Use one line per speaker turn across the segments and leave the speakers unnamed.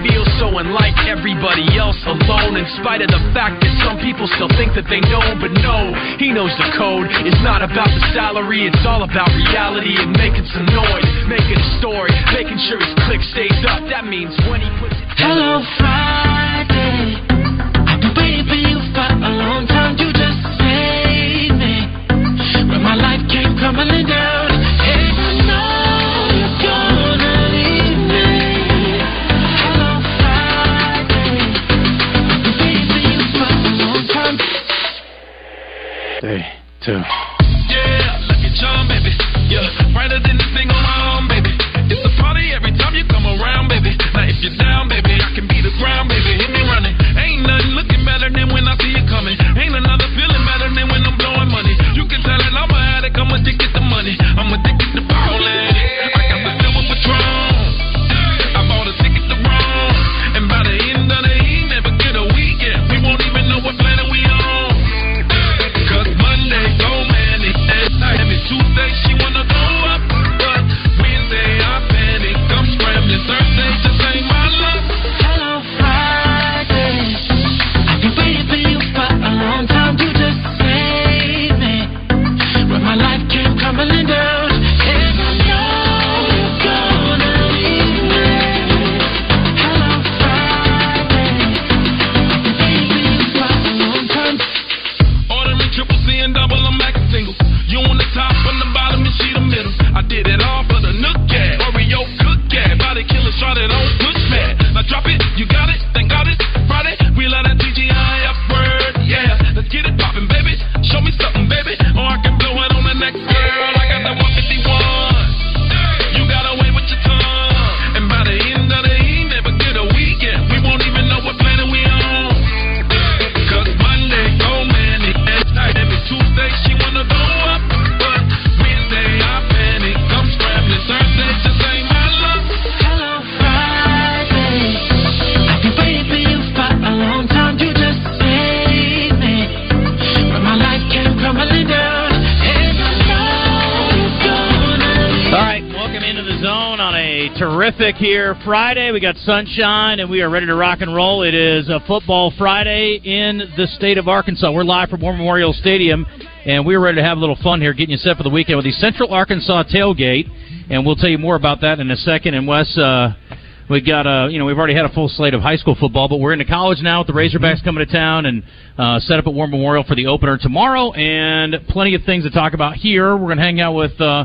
He feels so unlike everybody else alone, in spite of the fact that some people still think that they know, but no, he knows the code. It's not about the salary, it's all about reality and making some noise, making a story, making sure his click stays up. That means when he puts it
Hello Friday. I've been waiting for you for a long time. You just saved me when my life came crumbling down.
Three, two.
Yeah, baby. Yeah, brighter than thing on my baby. It's a party every time you come around, baby. Now if you're down, baby, I can be the ground, baby.
Friday.
We got
sunshine and we are ready to rock and roll. It is a football Friday in the state of Arkansas. We're live from War Memorial Stadium and we're ready to have a little fun here, getting you set for the weekend with the Central Arkansas tailgate. And we'll tell you more about that in a second. And Wes, uh, we got uh, you know we've already had a full slate of high school football, but we're into college now with the Razorbacks coming to town and uh, set up at War Memorial for the opener tomorrow, and plenty of things to talk about here. We're going to hang out with. Uh,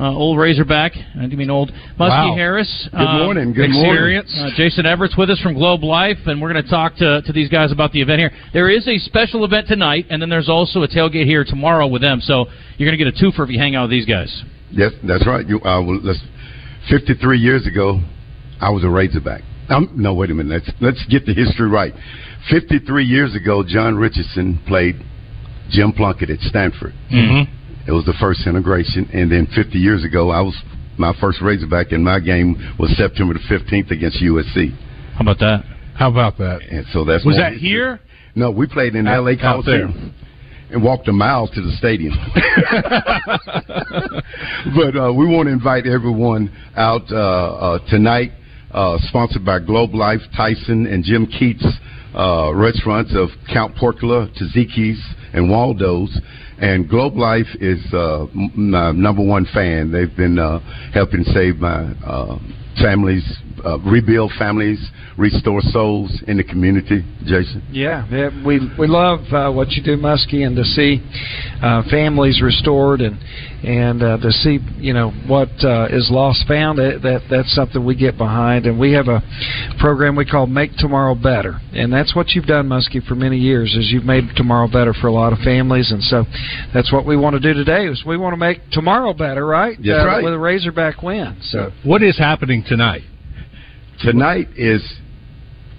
uh, old Razorback, I do mean old Muskie
Wow.
Harris.
Good morning, good
experience.
morning.
Uh, Jason Everett's with us from Globe Life, and we're going to talk to to these guys about the event here. There is a special event tonight, and then there's also a tailgate here tomorrow with them. So you're going to get a twofer if you hang out with these guys.
Yes, that's right. You, uh, well, let's, 53 years ago, I was a Razorback. Um, no, wait a minute. Let's let's get the history right. 53 years ago, John Richardson played Jim Plunkett at Stanford.
Mm-hmm.
It was the first integration, and then 50 years ago, I was my first Razorback, and my game was September the 15th against USC.
How about that?
How about that?
And so that's
Was that here?
No, we played in
Out-
L.A.
out.
Coliseum and walked a mile to the stadium. but uh, we want to invite everyone out uh, uh, tonight, uh, sponsored by Globe Life, Tyson, and Jim Keet's uh, restaurants of Count Porkula, Taziki's, and Waldo's. And Globe Life is uh, my number one fan. They've been uh, helping save my uh, family's uh, rebuild families, restore souls in the community. Jason.
Yeah, yeah, we we love uh, what you do, Muskie, and to see uh, families restored and and uh, to see you know what uh, is lost found. That, that that's something we get behind, and we have a program we call Make Tomorrow Better, and that's what you've done, Muskie, for many years. Is you've made tomorrow better for a lot of families, and so that's what we want to do today. Is we want to make tomorrow better, right?
That's
uh,
right.
With a Razorback win. So
what is happening tonight?
Tonight is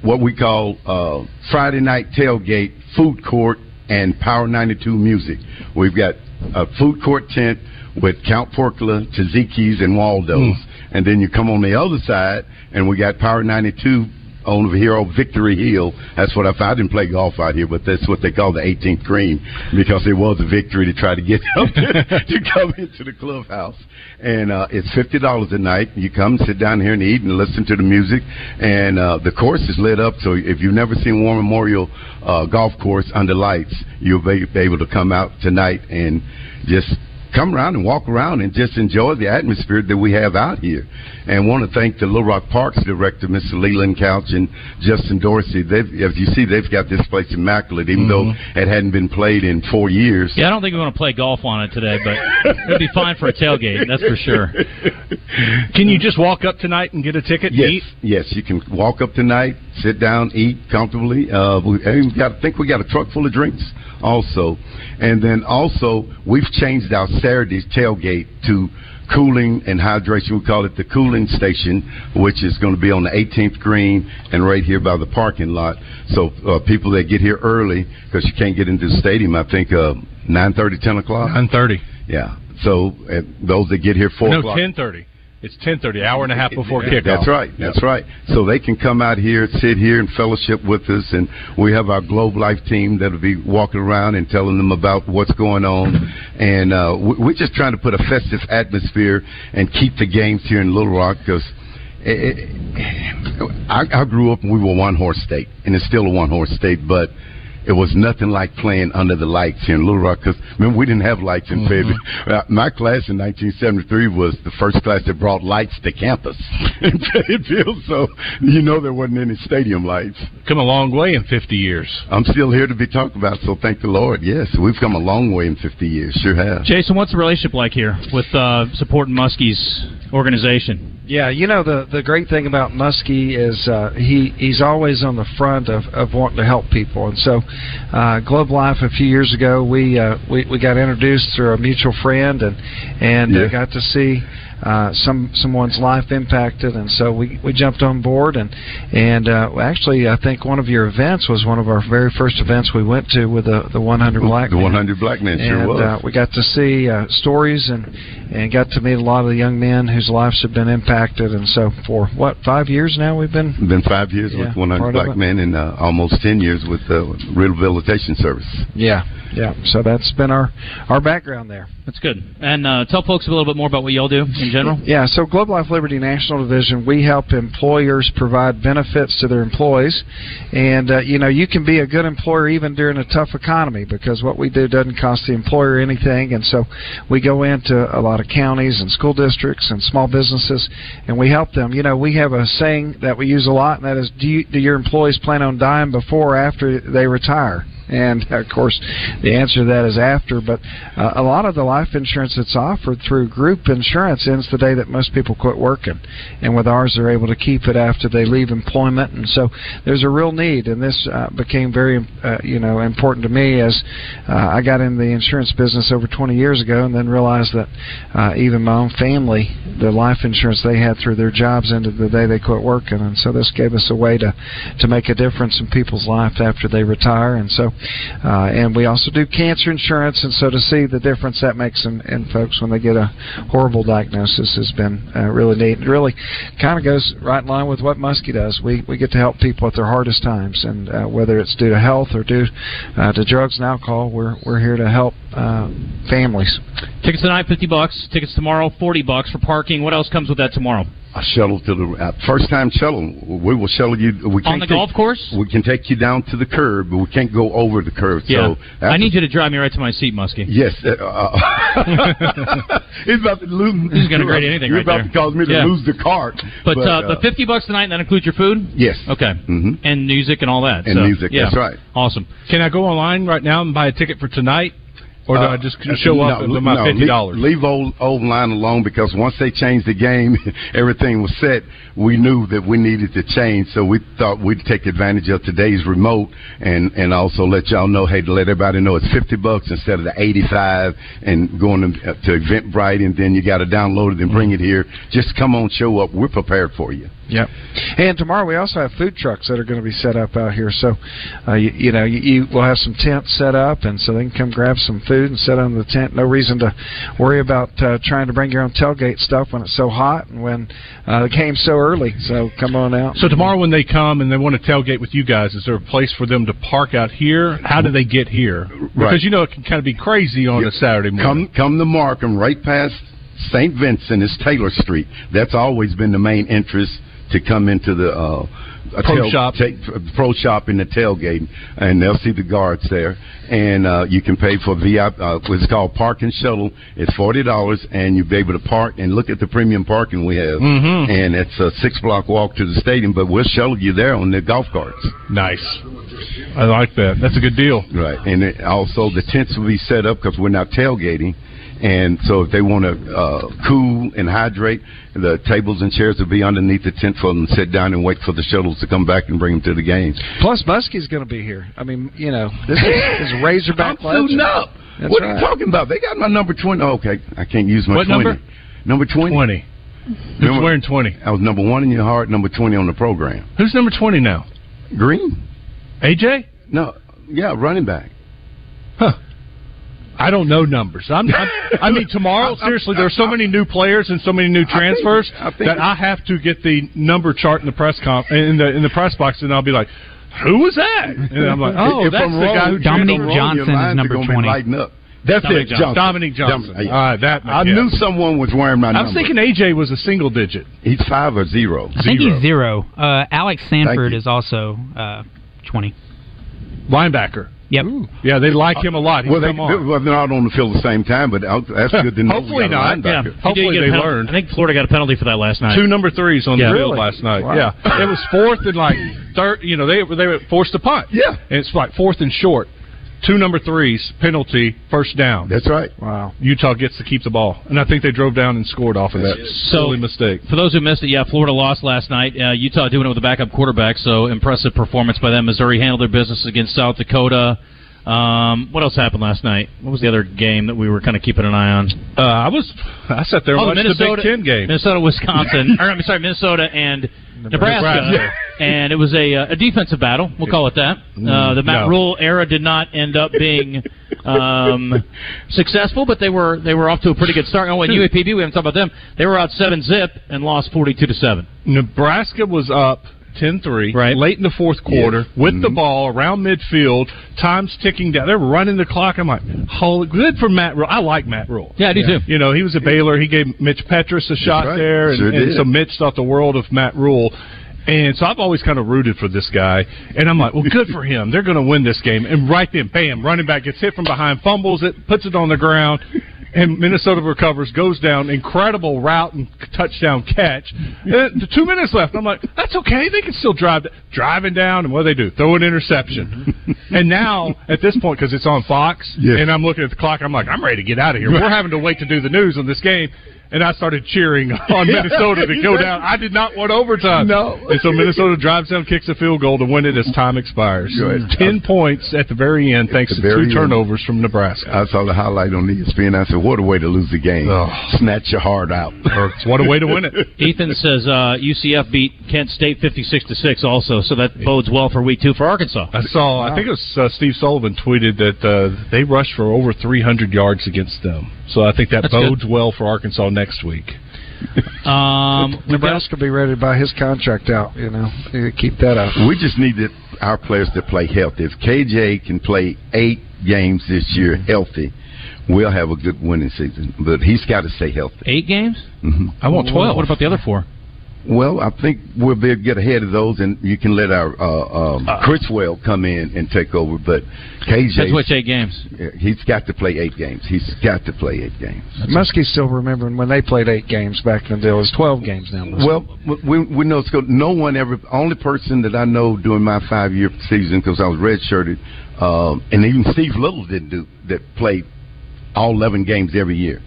what we call uh, Friday night tailgate, food court, and Power 92 music. We've got a food court tent with Count Porkula, Taziki's, and Waldo's. And then you come on the other side, and we got Power 92 on here on Victory Hill. That's what I found. I didn't play golf out here, but that's what they call the 18th green because it was a victory to try to get up there, to come into the clubhouse. And uh, it's fifty dollars a night. You come, sit down here and eat and listen to the music. And uh, the course is lit up, so if you've never seen War Memorial uh, Golf Course under lights, you'll be able to come out tonight and just come around and walk around and just enjoy the atmosphere that we have out here. And want to thank the Little Rock Parks director, Mr. Leland Couch and Justin Dorsey. They've, as you see, they've got this place immaculate, even though it hadn't been played in four years.
Yeah, I don't think we're going to play golf on it today, but it'd be fine for a tailgate. That's for sure.
Can you just walk up tonight and get a ticket?
Yes,
eat?
yes, you can walk up tonight, sit down, eat comfortably. Uh, we, we got, I think we got a truck full of drinks also, and then also we've changed our Saturday's tailgate to cooling and hydration. We call it the cooling station, which is going to be on the 18th green and right here by the parking lot. So uh, people that get here early because you can't get into the stadium, I think uh, 9:30, 10 o'clock.
Nine thirty.
Yeah. So uh, those that get here four
No,
o'clock.
ten thirty. It's ten thirty. Hour and a half before kickoff.
That's right. That's right. So they can come out here, sit here, and fellowship with us, and we have our Globe Life team that'll be walking around and telling them about what's going on, and uh, we- we're just trying to put a festive atmosphere and keep the games here in Little Rock because. I, I grew up and we were one horse state, and it's still a one horse state, but it was nothing like playing under the lights here in Little Rock because remember we didn't have lights in Fayetteville. Uh, My class in 1973 was the first class that brought lights to campus in Fayetteville, so you know there wasn't any stadium lights.
Come a long way in fifty years.
I'm still here to be talked about, so thank the Lord. Yes, we've come a long way in 50 years, sure have.
Jason, what's the relationship like here with uh, supporting Muskie's organization?
Yeah, you know the the great thing about Muskie is uh, he he's always on the front of, of wanting to help people, and so uh, Globe Life a few years ago we uh, we we got introduced through a mutual friend and and
Yeah.
uh, got to see uh, some someone's life impacted, and so we we jumped on board and and uh, actually I think one of your events was one of our very first events we went to with the the 100 black
the
Men.
100 black men sure
and
was.
uh, we got to see uh, stories and and got to meet a lot of the young men whose lives have been impacted. And so for what five years now we've been
Been five years
Yeah,
with 100 black men and uh, almost 10 years with the rehabilitation service.
yeah yeah. So that's been our our background there.
That's good. And uh, tell folks a little bit more about what y'all do in general.
Yeah, so Globe Life Liberty National Division, we help employers provide benefits to their employees. And, uh, you know, you can be a good employer even during a tough economy because what we do doesn't cost the employer anything. And so we go into a lot of counties and school districts and small businesses and we help them. You know, we have a saying that we use a lot, and that is do, you, do your employees plan on dying before or after they retire? And of course, the answer to that is after. But uh, a lot of the life insurance that's offered through group insurance ends the day that most people quit working, and with ours, they're able to keep it after they leave employment. And so there's a real need, and this uh, became very, uh, you know, important to me as uh, I got in the insurance business over 20 years ago, and then realized that uh, even my own family, the life insurance they had through their jobs ended the day they quit working, and so this gave us a way to to make a difference in people's life after they retire, and so uh, and we also do cancer insurance, and so to see the difference that makes in, in folks when they get a horrible diagnosis has been uh, really neat. It really kind of goes right in line with what Muskie does. We we get to help people at their hardest times, and uh, whether it's due to health or due uh, to drugs and alcohol, we're we're here to help uh, families.
Tickets tonight, fifty bucks. Tickets tomorrow, forty bucks for parking. What else comes with that tomorrow?
A shuttle to the uh, first time shuttle. We will shuttle you. We can't
the
take-
golf course?
We can take you down to the curb, but we can't go over the curb.
Yeah.
So
I need you to drive me right to my seat, Muskie.
Yes. Uh, uh, he's about to lose.
He's gonna grade anything
You're
right
about
there.
to cause me to
Yeah.
lose the cart.
But, uh,
uh,
but fifty bucks tonight, and that includes your food.
Yes.
Okay.
Mhm.
And music and all that.
And
So,
music,
yeah.
that's right.
Awesome.
Can I go online right now and buy a ticket for tonight, or do
Uh,
I just show up
no,
with my
no,
fifty dollars?
Leave, leave old old line alone because once they changed the game, everything was set. We knew that we needed to change, so we thought we'd take advantage of today's remote and and also let y'all know, hey, to let everybody know it's fifty bucks instead of the eighty five, and going to, uh, to Eventbrite, and then you got to download it and bring it here. Just come on, show up. We're prepared for you.
Yep. And tomorrow we also have food trucks that are going to be set up out here. So, uh, you, you know, you, you will have some tents set up, and so they can come grab some food and sit on the tent. No reason to worry about uh, trying to bring your own tailgate stuff when it's so hot and when uh, the game's so early. So come on out.
So tomorrow when they come and they want to tailgate with you guys, is there a place for them to park out here? How do they get here? Because
Right.
you know it can kind of be crazy on a Saturday morning.
Come come to Markham, right past St. Vincent is Taylor Street. That's always been the main interest to come into the uh, a
Pro shop.
take, pro shop in the tailgate, and they'll see the guards there. And uh, you can pay for VIP. Uh, what's called Park and Shuttle. It's forty dollars, and you'll be able to park and look at the premium parking we have.
Mhm.
And it's a six block walk to the stadium, but we'll shuttle you there on the golf carts.
Nice. I like that. That's a good deal.
Right, and it, also the tents will be set up because we're not tailgating, and so if they want to uh, cool and hydrate, the tables and chairs will be underneath the tent for them to sit down and wait for the shuttles to come back and bring them to the games.
Plus, Muskie's going to be here. I mean, you know, this is, is Razorback
I'm suiting
legend.
up.
That's
what are you talking about? They got my number twenty. Oh, okay, I can't use my
What
twenty.
number?
Number twenty.
Twenty. Who's wearing twenty?
I was number one in your heart, number twenty on the program.
Who's number twenty now?
Green?
AJ?
No, yeah, running back.
Huh. I don't know numbers. I'm, I'm, I mean, tomorrow, seriously, there are so many new players and so many new transfers
I think-
that I have to get the number chart in the press comp in the in the press box, and I'll be like, "Who was that?" And I'm like, "Oh,
If
that's
I'm
the guy who
Dominique
I'm wrong,
Johnson is number 20.
lighting up. That's
Dominique
it,
Johnson.
Johnson.
Dominique Johnson.
Dom- yeah.
All right, that
I
yeah.
knew someone was wearing my number.
I
number.
was thinking AJ was a single digit.
he's five or zero.
I think
Zero.
he's zero. Uh, Alex Sanford is also uh, twenty.
Linebacker.
Yep.
Yeah, they like him a lot. He's
Well, they,
come on.
well, they're not on the field at the same time, but uh, that's good to know.
Hopefully not.
Yeah.
Hopefully
did get a
they
penalty.
learned.
I think Florida got a penalty for that last night.
Two number threes on
Yeah.
the field
Really?
last night.
Wow.
Yeah, it was fourth and like third. You know, they they were forced to punt.
Yeah.
and it's like fourth and short. Two number threes, penalty, first down.
That's right.
Wow.
Utah gets to keep the ball, and I think they drove down and scored off of that
So-
silly mistake.
For those who missed it, yeah, Florida lost last night. Uh, Utah doing it with a backup quarterback, so impressive performance by them. Missouri handled their business against South Dakota. Um, what else happened last night? What was the other game that we were kind of keeping an eye on?
Uh, I was I sat there and
Oh, the
watched
Minnesota,
the Big Ten game.
Minnesota, Wisconsin. or, I'm sorry, Minnesota and Nebraska.
Nebraska.
and it was a, uh, a defensive battle. We'll call it that. Uh, the Matt
no.
Rhule era did not end up being um, successful, but they were they were off to a pretty good start. Oh, and UAPB, we haven't talked about them. They were out seven zip and lost forty two to seven.
Nebraska was up 10-3
Right.
late in the fourth quarter with the
Mhm.
ball around midfield. Time's ticking down. They're running the clock. I'm like, holy, good for Matt Rhule. I like Matt Rhule.
Yeah, I do too.
You know, he was at Baylor. He gave Mitch Petrus a shot
right.
there, and,
Sure
and so Mitch thought the world of Matt Rhule. And so I've always kind of rooted for this guy, and I'm like, well, good for him. They're going to win this game. And right then, bam, running back gets hit from behind, fumbles it, puts it on the ground, and Minnesota recovers, goes down, incredible route and touchdown catch. And two minutes left. I'm like, that's okay. They can still drive. Driving down, and what do they do? Throw an interception. and now at this point, because it's on Fox,
Yes.
and I'm looking at the clock, I'm like, I'm ready to get out of here. We're having to wait to do the news on this game. And I started cheering on Minnesota to go down. I did not want overtime.
No.
And so Minnesota drives down, kicks a field goal to win it as time expires.
Good.
Ten points at the very end, thanks to
very
two
end.
turnovers from Nebraska.
I saw the highlight on ESPN. I said, "What a way to lose the game!
Oh.
Snatch your heart out."
What a way to win it.
Ethan says uh, UCF beat Kent State fifty six to six, also, so that bodes well for week two for Arkansas.
I saw. I think it was uh, Steve Sullivan tweeted that uh, they rushed for over 300 yards against them. So I think that
That's
bodes well for Arkansas next week.
Um,
Nebraska will be ready to buy his contract out. You know, keep that up.
We just needed our players to play healthy. If KJ can play eight games this year healthy, we'll have a good winning season. But he's got to stay healthy.
eight games.
hmm
I want 12.
What about the other four?
Well, I think we'll be able to get ahead of those, and you can let our uh, um, Criswell come in and take over. But KJ,
That's which eight games?
He's got to play eight games. He's got to play eight games.
Muskie's still remembering when they played eight games back in the day. It was twelve games now.
Well, we we know it's good. No one ever. Only person that I know during my five year season because I was redshirted, um, and even Steve Little didn't do that. Played all eleven games every year.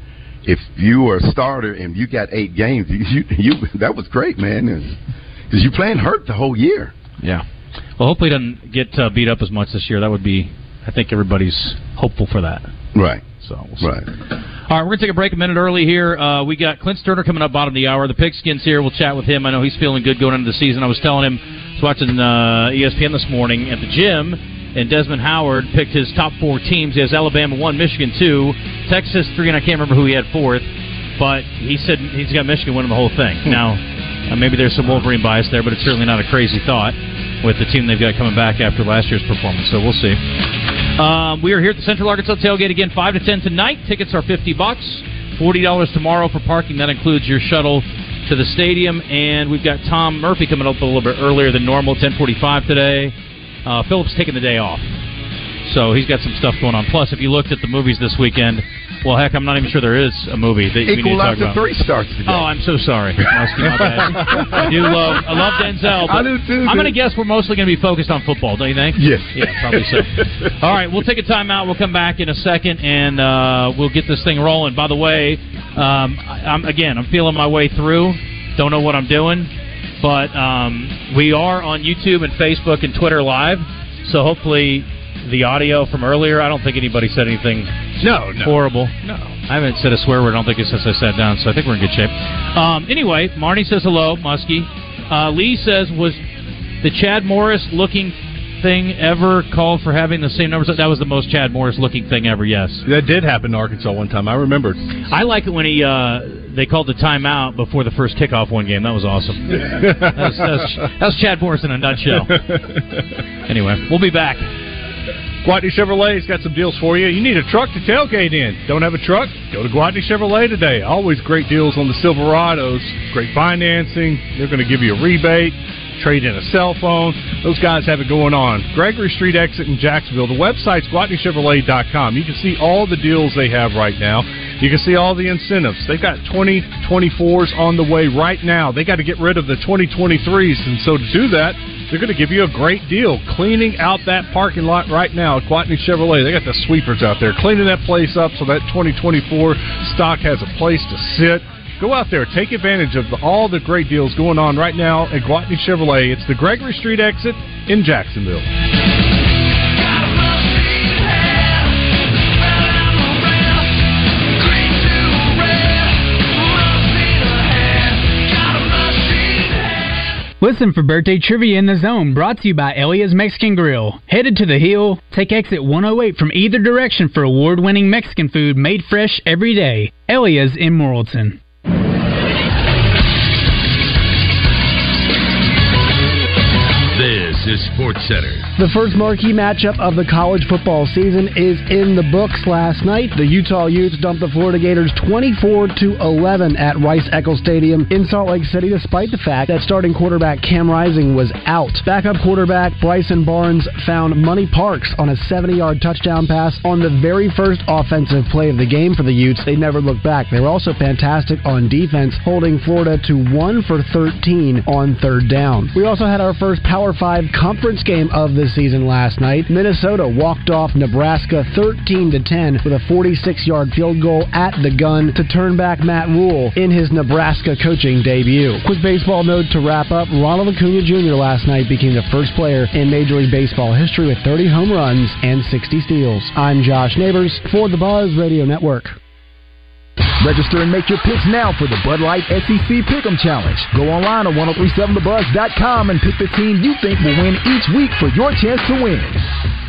If you were a starter and you got eight games, you you, you that was great, man. Because you playing hurt the whole year.
Yeah. Well, hopefully he doesn't get uh, beat up as much this year. That would be, I think everybody's hopeful for that.
Right.
So we'll see.
Right.
All right, we're going to take a break a minute early here. Uh, we got Clint Stoerner coming up bottom of the hour. The Pigskin's here. We'll chat with him. I know he's feeling good going into the season. I was telling him, I was watching uh, ESPN this morning at the gym, and Desmond Howard picked his top four teams. He has Alabama one, Michigan two, Texas three, and I can't remember who he had fourth. But he said he's got Michigan winning the whole thing. Now, uh, maybe there's some Wolverine bias there, but it's certainly not a crazy thought with the team they've got coming back after last year's performance. So we'll see. Um, we are here at the Central Arkansas Tailgate again, five to ten tonight. Tickets are fifty bucks, forty dollars tomorrow for parking. That includes your shuttle to the stadium, and we've got Tom Murphy coming up a little bit earlier than normal, ten forty-five today. Uh, Philip's taking the day off, so he's got some stuff going on. Plus, if you looked at the movies this weekend, well, heck, I'm not even sure there is a movie that we need to talk about.
three starts today.
Oh, I'm so sorry. Muskie, my bad. I do love I love Denzel.
I do too,
I'm going to guess we're mostly going to be focused on football, don't you think?
Yes.
Yeah, probably so. All right, we'll take a timeout. We'll come back in a second, and uh, we'll get this thing rolling. By the way, um, I'm again, I'm feeling my way through. Don't know what I'm doing, but um, we are on YouTube and Facebook and Twitter live. So hopefully, the audio from earlier. I don't think anybody said anything
No, no.
horrible.
No.
I haven't said a swear word. I don't think it since I sat down, so I think we're in good shape. Um, anyway, Marnie says hello, Muskie. Uh, Lee says was the Chad Morris looking thing ever called for having the same numbers? That was the most Chad Morris looking thing ever. Yes,
That did happen to Arkansas one time. I remember.
I like it when he uh, they called the timeout before the first kickoff one game. That was awesome. that, was, that, was, that was Chad Morris in a nutshell. Anyway, we'll be back.
Gwatney Chevrolet's got some deals for you. You need a truck to tailgate in. Don't have a truck? Go to Gwatney Chevrolet today. Always great deals on the Silverados. Great financing. They're going to give you a rebate. Trade in a cell phone. Those guys have it going on. Gregory Street exit in Jacksonville. The website's GwatneyChevrolet.com. You can see all the deals they have right now. You can see all the incentives. They've got 2024s on the way right now. They got to get rid of the 2023s. And so to do that, they're going to give you a great deal cleaning out that parking lot right now at Gwatney Chevrolet. They got the sweepers out there cleaning that place up so that 2024 stock has a place to sit. Go out there, take advantage of all the great deals going on right now at Gwatney Chevrolet. It's the Gregory Street exit in Jacksonville.
Listen for birthday trivia in the zone brought to you by Elia's Mexican Grill. Headed to the hill, take exit 108 from either direction for award winning Mexican food made fresh every day. Elia's in Morrilton.
Sports Center.
The first marquee matchup of the college football season is in the books last night. The Utah Utes dumped the Florida Gators 24 to 11 at Rice Eccles Stadium in Salt Lake City, despite the fact that starting quarterback Cam Rising was out. Backup quarterback Bryson Barnes found Money Parks on a 70-yard touchdown pass on the very first offensive play of the game for the Utes. They never looked back. They were also fantastic on defense, holding Florida to one for 13 on third down. We also had our first Power 5 conference game of the season last night. Minnesota walked off Nebraska 13 to 10 with a 46-yard field goal at the gun to turn back Matt Rhule in his Nebraska coaching debut. Quick baseball note to wrap up: Ronald Acuna Jr. last night became the first player in Major League Baseball history with 30 home runs and 60 steals. I'm Josh Neighbors for the Buzz Radio Network.
Register and make your picks now for the Bud Light SEC Pick'em Challenge. Go online at 1037thebuzz.com and pick the team you think will win each week for your chance to win.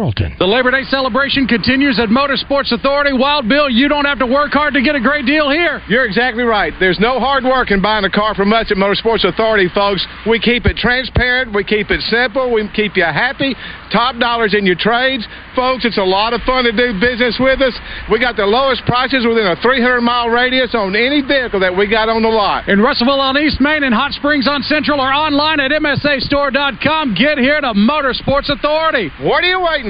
Morrilton.
The Labor Day celebration continues at Motorsports Authority. Wild Bill, you don't have to work hard to get a great deal here.
You're exactly right. There's no hard work in buying a car from us at Motorsports Authority, folks. We keep it transparent, we keep it simple, we keep you happy. Top dollars in your trades. Folks, it's a lot of fun to do business with us. We got the lowest prices within a 300 mile radius on any vehicle that we got on the lot.
In Russellville on East Main and Hot Springs on Central or online at MSAstore.com. Get here to Motorsports Authority.
What are you waiting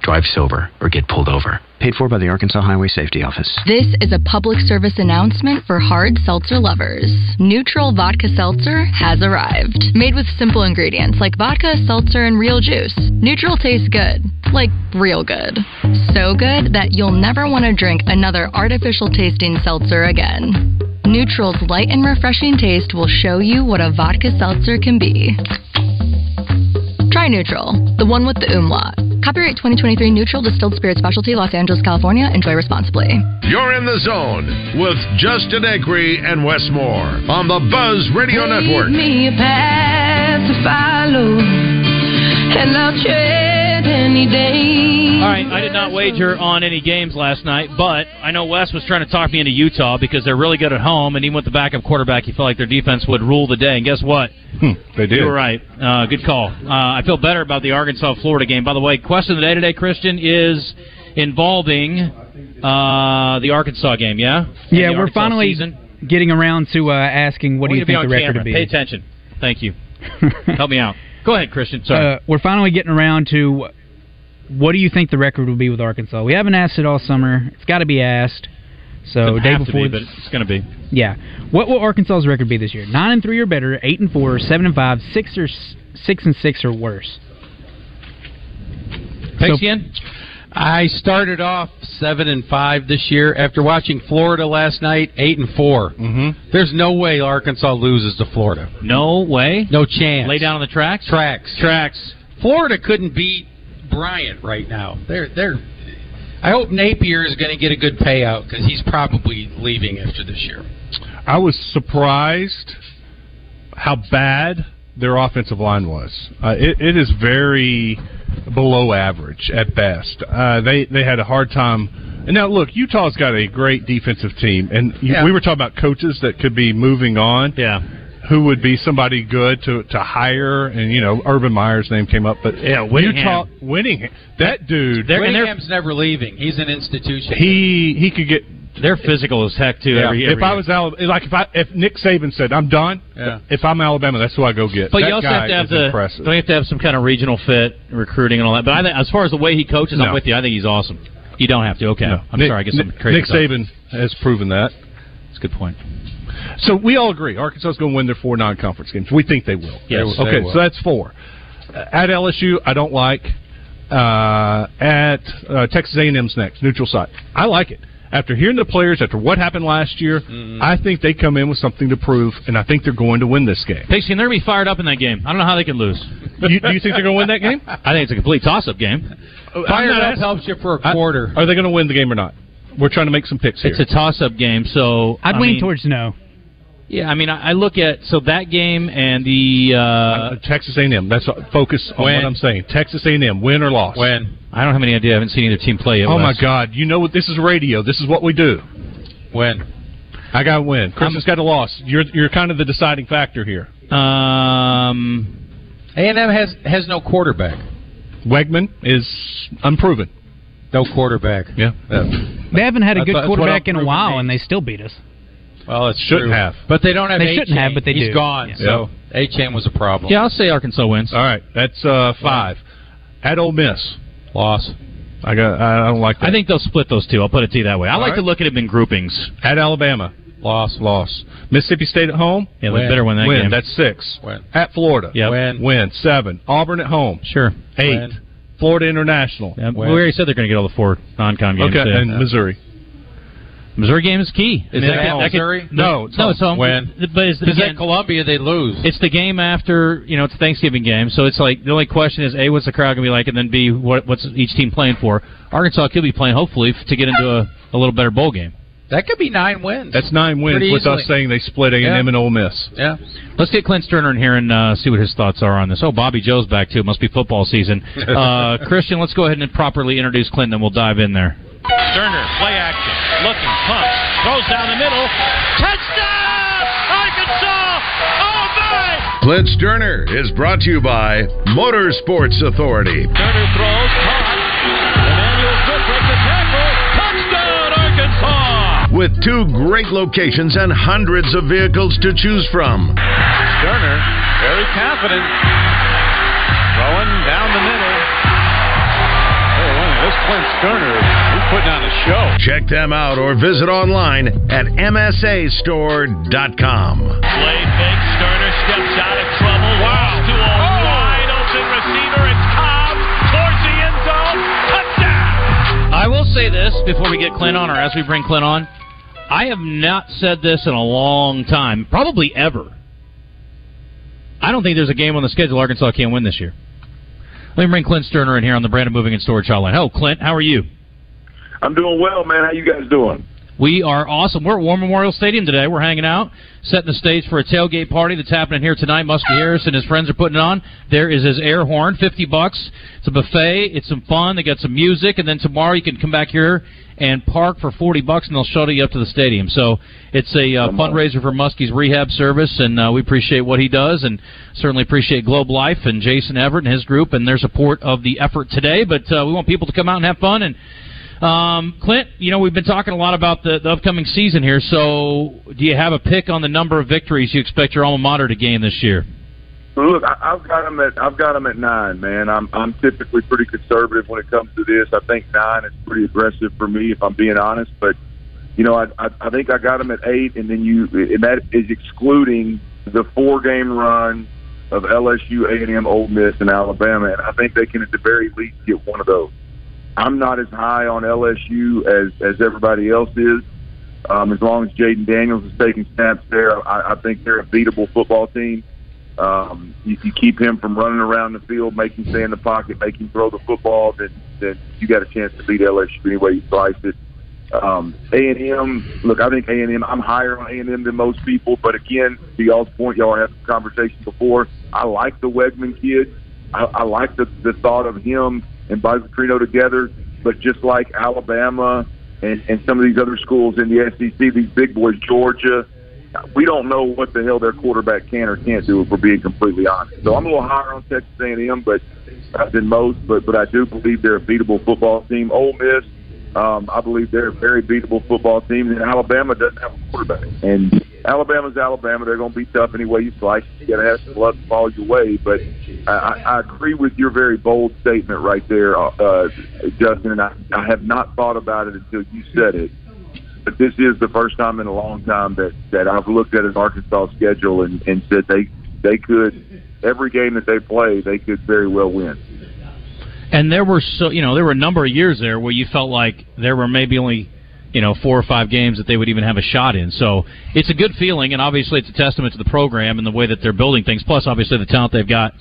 Drive sober or get pulled over.
Paid for by the Arkansas Highway Safety Office.
This is a public service announcement for hard seltzer lovers. Neutral Vodka Seltzer has arrived. Made with simple ingredients like vodka, seltzer, and real juice. Neutral tastes good. Like real good. So good that you'll never want to drink another artificial tasting seltzer again. Neutral's light and refreshing taste will show you what a vodka seltzer can be. Try Neutral, the one with the umlaut. Copyright 2023 Neutral Distilled Spirit Specialty, Los Angeles, California. Enjoy responsibly.
You're in the zone with Justin Acree and Wes Moore on the Buzz Radio Network.
Me a path to follow, and I'll tread any day.
All right, I did not wager on any games last night, but I know Wes was trying to talk me into Utah because they're really good at home, and even with the backup quarterback, he felt like their defense would rule the day. And guess what?
they did.
You were right. Uh, good call. Uh, I feel better about the Arkansas Florida game. By the way, question of the day today, Christian, is involving uh, the Arkansas game. Yeah. And
Yeah, we're finally
season.
getting around to uh, asking what do you think
on
the record would be.
Pay attention. Thank you. Help me out. Go ahead, Christian. Sorry.
Uh, we're finally getting around to what do you think the record will be with Arkansas? We haven't asked it all summer. It's got to be asked. So
Doesn't
day
have to
before,
be, but it's going to be.
yeah. What will Arkansas's record be this year? Nine and three or better, eight and four, seven and five, six or six and six or worse.
Pigskin?
I started off seven and five this year after watching Florida last night, eight and 4 Mm-hmm. There's no way Arkansas loses to Florida.
No way.
No chance.
Lay down on the tracks.
Tracks.
Tracks.
Florida couldn't beat Bryant right now. They're they're. I hope Napier is going to get a good payout because he's probably leaving after this year.
I was surprised how bad their offensive line was. Uh, it, it is very below average at best. Uh, they they had a hard time. And now look, Utah's got a great defensive team, and you,
Yeah.
we were talking about coaches that could be moving on.
Yeah.
Who would be somebody good to to hire? And you know, Urban Meyer's name came up, but
Yeah,
Utah
Whittingham.
winning that dude.
Whittingham's never leaving. He's an institution.
he he could get
They're physical as heck too.
Yeah,
Every,
if I was Alabama, like if I if Nick Saban said I'm done,
Yeah.
if I'm Alabama, that's who I go get.
But
that
you also have to have the
impressive.
don't you have to have some kind of regional fit, recruiting and all that. But I think as far as the way he coaches, I'm with you. I think he's awesome. You don't have to. Okay,
No.
I'm
Nick,
sorry. I guess
Nick,
I'm crazy.
Nick Saban has proven that.
That's a good point.
So we all agree Arkansas is going to win their four non-conference games. We think they will.
Yes.
Okay,
They will.
so that's four. Uh, at LSU, I don't like. Uh, at uh, Texas A&M's next, neutral site. I like it. After hearing the players, after what happened last year,
Mm-hmm.
I think they come in with something to prove, and I think they're going to win this game.
Pigskin, they're gonna be fired up in that game. I don't know how they can lose.
you, do you think they're going to win that game?
I think it's a complete toss-up game.
Fired up
asking-
helps you for a
I-
quarter.
Are they going to win the game or not? We're trying to make some picks here.
It's a toss-up game, so
I'd
I
lean
mean,
towards no.
Yeah, I mean, I, I look at so that game and the. Uh,
Uh, Texas A&M. That's what, focus on
Win.
what I'm saying. Texas A&M, win or loss.
When
I don't have any idea. I haven't seen either team play yet.
Oh my
Wes.
God! You know what? This is radio. This is what we do.
when
I got to win. Chris has got a loss. You're you're kind of the deciding factor here.
Um,
A and M has has no quarterback.
Weigman is unproven.
No quarterback.
Yeah.
They haven't had a good
what- that's what
quarterback in a while, and they still beat us.
Well, it
Shouldn't have.
But they don't have
They shouldn't have, but they
He's
do.
gone.
Yeah.
So A-Chain was a problem.
Yeah, I'll say Arkansas wins.
All right, that's uh, five. At Ole Miss,
loss.
I got. I don't like that.
I think they'll split those two. I'll put it to you that way. I
All
like
right.
to look at them in groupings.
At Alabama,
loss,
loss. Mississippi State at home,
Yeah, they better win that
win.
game.
That's six.
Win.
At Florida,
Yep.
Win.
win. Seven. Auburn at home,
Sure.
eight.
Win.
Florida International,
Yeah, we already said they're going to get all the four non-con games.
okay,
too.
and Missouri.
Missouri game is key.
Is
And
that
could-
at
could-
Missouri?
No, it's
no,
home.
it's home.
When?
But it's
Because
again,
at Columbia they lose.
it's the game after you know it's a Thanksgiving game, so it's like the only question is a what's the crowd gonna be like, and then b what, what's each team playing for. Arkansas could be playing hopefully to get into a, a little better bowl game.
that could be nine wins.
That's nine wins
Pretty
with
easily.
us saying they split A and M
Yeah.
and Ole Miss.
yeah.
Let's get Clint Stoerner in here and uh, see what his thoughts are on this. Oh, Bobby Joe's back too. It must be football season. Uh, Christian, let's go ahead and properly introduce Clint, and we'll dive in there.
Stoerner, play action, looking, pumps, throws down the middle, touchdown, Arkansas! Oh my!
Clint Stoerner is brought to you by Motorsports Authority.
Stoerner throws, caught. Emmanuel Smith breaks the tackle, touchdown, Arkansas!
With two great locations and hundreds of vehicles to choose from.
Stoerner, very confident, Clint Stoerner, he's putting on a show.
Check them out or visit online at msastore.com.
Play fake, Stoerner steps out of trouble, wow. to a oh. wide open receiver, it's Cobb towards the end zone, touchdown!
I will say this before we get Clint on, or as we bring Clint on. I have not said this in a long time, probably ever. I don't think there's a game on the schedule Arkansas can't win this year. Let me bring Clint Stoerner in here on the Brandon Moving and Storage Hotline. Hello, Clint. How are you?
I'm doing well, man. How you guys doing?
We are awesome. We're at War Memorial Stadium today. We're hanging out, setting the stage for a tailgate party that's happening here tonight. Muskie Harris and his friends are putting it on. There is his air horn, fifty bucks. It's a buffet. It's some fun. They got some music, and then tomorrow you can come back here and park for forty bucks, and they'll shuttle you up to the stadium. So it's a uh, fundraiser for Muskie's rehab service, and uh, we appreciate what he does, and certainly appreciate Globe Life and Jason Everett and his group and their support of the effort today. But uh, we want people to come out and have fun and. Um, Clint, you know we've been talking a lot about the, the upcoming season here. So, do you have a pick on the number of victories you expect your alma mater to gain this year?
Look, I, I've got them at I've got 'em at nine, man. I'm I'm typically pretty conservative when it comes to this. I think nine is pretty aggressive for me, if I'm being honest. But you know, I I, I think I got them at eight, and then you and that is excluding the four game run of LSU, A and M, Ole Miss, and Alabama, and I think they can at the very least get one of those. I'm not as high on LSU as as everybody else is. Um, as long as Jayden Daniels is taking snaps there, I, I think they're a beatable football team. Um, you, you keep him from running around the field, make him stay in the pocket, him throw the football, then then you got a chance to beat LSU any way you slice it. Um, A and M, look, I think A and M. I'm higher on A and M than most people, but again, to y'all's point, y'all had a conversation before. I like the Weigman kid. I, I like the the thought of him and Bobby Petrino together. But just like Alabama and, and some of these other schools in the SEC, these big boys, Georgia, we don't know what the hell their quarterback can or can't do if we're being completely honest. So I'm a little higher on Texas A&M, but than most, but but I do believe they're a beatable football team. Ole Miss, um, I believe they're a very beatable football team, and Alabama doesn't have a quarterback. And Alabama's Alabama; they're going to be tough any way you slice. You got to have some luck to fall your way. But I, I, I agree with your very bold statement right there, uh, uh, Justin. And I, I have not thought about it until you said it but this is the first time in a long time that that I've looked at an Arkansas schedule and, and said they they could every game that they play they could very well win.
And there were so you know there were a number of years there where you felt like there were maybe only you know four or five games that they would even have a shot in. So it's a good feeling, and obviously it's a testament to the program and the way that they're building things. Plus, obviously the talent they've got.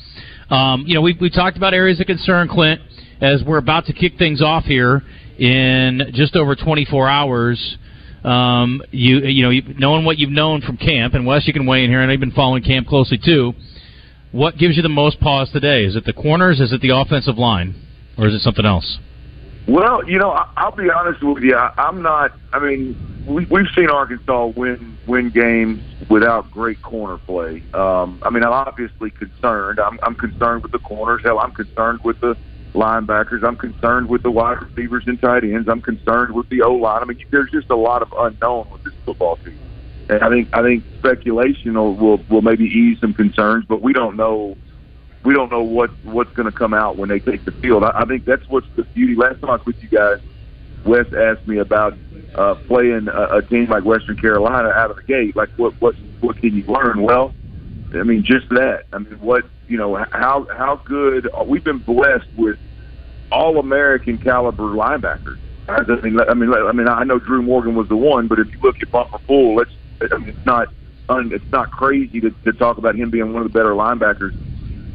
Um, you know, we we talked about areas of concern, Clint, as we're about to kick things off here in just over 24 hours. Um, you you know, knowing what you've known from camp, and Wes, you can weigh in here, and I've been following camp closely too. What gives you the most pause today? Is it the corners? Is it the offensive line, or is it something else?
Well, you know, I'll be honest with you. I'm not. I mean, we, we've seen Arkansas win win games without great corner play. Um, I mean, I'm obviously concerned. I'm, I'm concerned with the corners. Hell, I'm concerned with the linebackers. I'm concerned with the wide receivers and tight ends. I'm concerned with the O line. I mean, there's just a lot of unknown with this football team. And I think I think speculation will will, will maybe ease some concerns, but we don't know we don't know what what's going to come out when they take the field. I, I think that's what's the beauty. Last time I was with you guys, Wes asked me about uh, playing a, a team like Western Carolina out of the gate. Like what what what can you learn? Well, I mean just that. I mean what you know how how good we've been blessed with all American caliber linebackers. I mean, I mean, I mean, I know Drew Morgan was the one, but if you look at Bumper Pool, let's I mean, it's not un, it's not crazy to, to talk about him being one of the better linebackers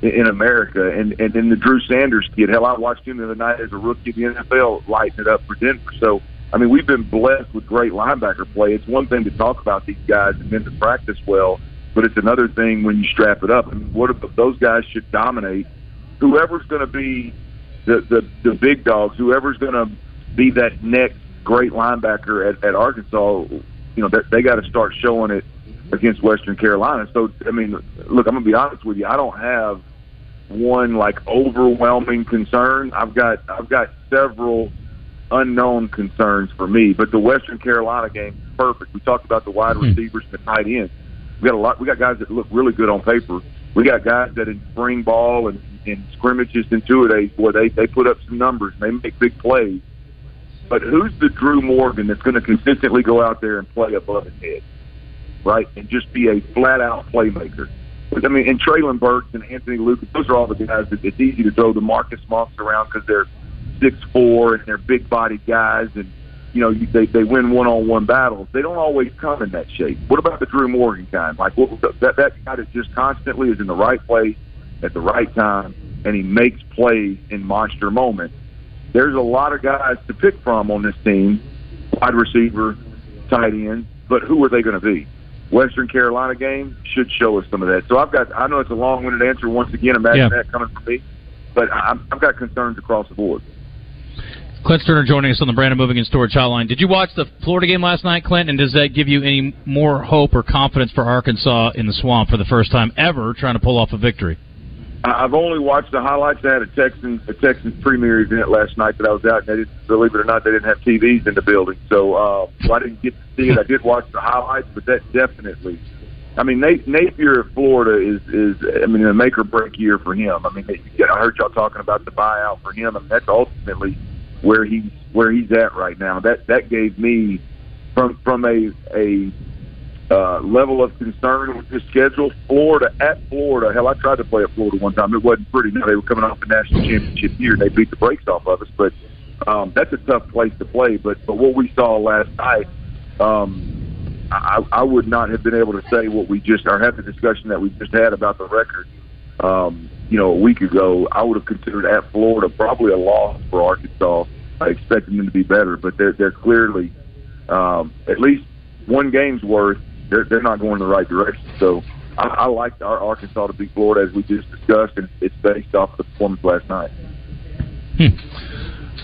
in, in America. And and then the Drew Sanders kid, hell, I watched him the other night as a rookie in the NFL, lighting it up for Denver. So I mean, we've been blessed with great linebacker play. It's one thing to talk about these guys and then to practice well, but it's another thing when you strap it up. I mean, what if those guys should dominate? Whoever's going to be the, the the big dogs, whoever's going to be that next great linebacker at, at Arkansas, you know, they, they got to start showing it against Western Carolina. So, I mean, look, I'm gonna be honest with you. I don't have one like overwhelming concern. I've got I've got several unknown concerns for me. But the Western Carolina game is perfect. We talked about the wide hmm. receivers and the tight ends. We got a lot. We got guys that look really good on paper. We got guys that in spring ball and in scrimmages and two days, boy, they they put up some numbers. and They make big plays. But who's the Drew Morgan that's going to consistently go out there and play above his head, right, and just be a flat out playmaker? I mean, and Treylon Burks and Anthony Lucas, those are all the guys that it's easy to throw the Marcus Monks around because they're six four and they're big bodied guys, and you know they they win one on one battles. They don't always come in that shape. What about the Drew Morgan kind? Like what, that that guy that just constantly is in the right place at the right time, and he makes plays in monster moments there's a lot of guys to pick from on this team, wide receiver, tight end, but who are they going to be? Western Carolina game should show us some of that. So I've got, I know it's a long-winded answer once again. Imagine
Yeah.
that coming from me, but I'm, I've got concerns across the board.
Clint Stoerner joining us on the Brandon Moving and Storage Hotline. Did you watch the Florida game last night, Clint? And does that give you any more hope or confidence for Arkansas in the swamp for the first time ever, trying to pull off a victory?
I've only watched the highlights. I had a Texans a Texans premier event last night that I was out, and they didn't believe it or not, they didn't have TVs in the building, so uh, so I didn't get to see it. I did watch the highlights, but that definitely. I mean, Napier at Florida is is I mean a make or break year for him. I mean, I heard y'all talking about the buyout for him, I and that's ultimately where he's where he's at right now. That that gave me from from a a uh, level of concern with this schedule. Florida at Florida. Hell, I tried to play at Florida one time. It wasn't pretty. No, they were coming off the national championship year. They beat the brakes off of us, but um, that's a tough place to play. But but what we saw last night, um, I, I would not have been able to say what we just or have the discussion that we just had about the record. Um, you know, a week ago, I would have considered at Florida probably a loss for Arkansas. I expected them to be better, but they're they're clearly um, at least one game's worth. They're they're not going in the right direction. So I, I like our Arkansas to beat Florida as we just discussed, and it's based off the performance last night. Hmm.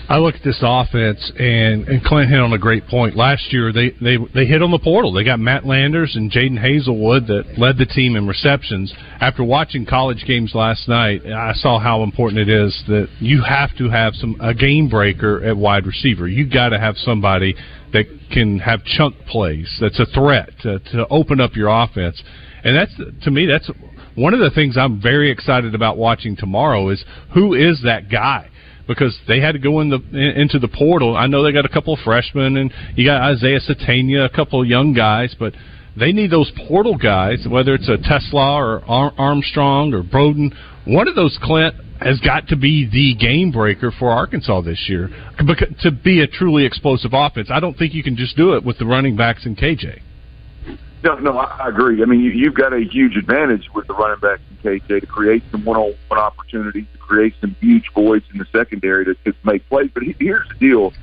I look at this offense, and, and Clint hit on a great point. Last year, they, they they hit on the portal. They got Matt Landers and Jadon Haselwood that led the team in receptions. After watching college games last night, I saw how important it is that you have to have some a game breaker at wide receiver. You got to have somebody that can have chunk plays. That's a threat to, to open up your offense, and that's to me that's one of the things I'm very excited about watching tomorrow is who is that guy because they had to go in the in, into the portal. I know they got a couple of freshmen and you got Isaiah Sategna, a couple of young guys, but they need those portal guys, whether it's a TeSlaa or Ar- Armstrong or Broden. One of those, Clint, has got to be the game breaker for Arkansas this year to be a truly explosive offense. I don't think you can just do it with the running backs and KJ.
No, no, I agree. I mean, you, you've got a huge advantage with the running backs and KJ to create some one-on-one opportunities, to create some huge voids in the secondary to, to make plays. But here's the deal: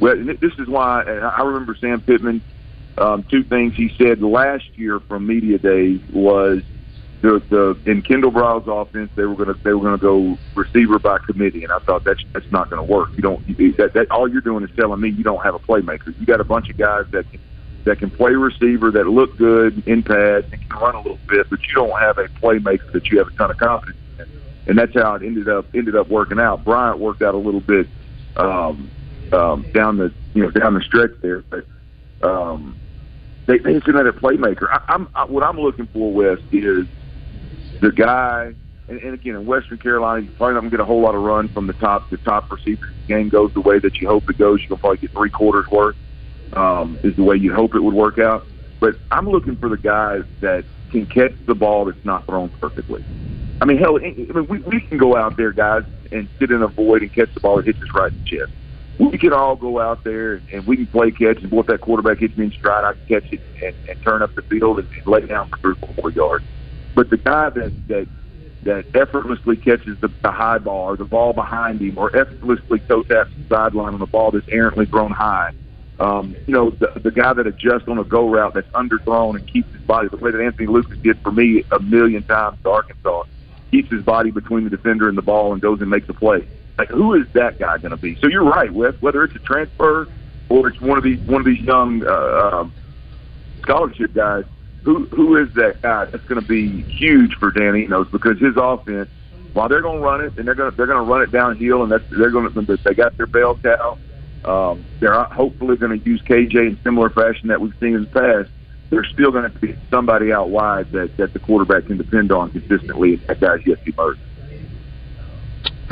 well, this is why I remember Sam Pittman. Um, two things he said last year from media day was the the in Kendal Briles' offense they were going to they were going to go receiver by committee, and I thought that's that's not going to work. You don't you, that, that all you're doing is telling me you don't have a playmaker. You got a bunch of guys that can that can play receiver, that look good in pads, and can run a little bit, but you don't have a playmaker that you have a ton of confidence in. and that's how it ended up ended up working out. Bryant worked out a little bit um, um, down the you know down the stretch there, but um, they they just another playmaker. I, I'm I, what I'm looking for, Wes, is the guy. And, and again, in Western Carolina, you're probably not going to get a whole lot of run from the top the top receiver. The game goes the way that you hope it goes. You'll probably get three quarters worth. Um, is the way you hope it would work out. But I'm looking for the guys that can catch the ball that's not thrown perfectly. I mean, hell, I mean, we, we can go out there, guys, and sit in a void and catch the ball that hits us right in the chest. We can all go out there and we can play catch, and if that quarterback hits me in stride, I can catch it and, and turn up the field and, and lay down three or four yards. But the guy that that that effortlessly catches the, the high ball or the ball behind him, or effortlessly toe taps the sideline on the ball that's errantly thrown high, um, you know, the, the guy that adjusts on a go route that's underthrown and keeps his body the way that Anthony Lucas did for me a million times to Arkansas, keeps his body between the defender and the ball and goes and makes a play. Like, who is that guy going to be? So you're right, Wes. Whether it's a transfer or it's one of these one of these young uh, um, scholarship guys, who who is that guy that's going to be huge for Dan Enos because his offense, while they're going to run it and they're going to they're going to run it downhill and that's they're going to they got their bell cow. Um, they're hopefully going to use KJ in similar fashion that we've seen in the past. There's still going to be somebody out wide that that the quarterback can depend on consistently. And that guy's to emerge.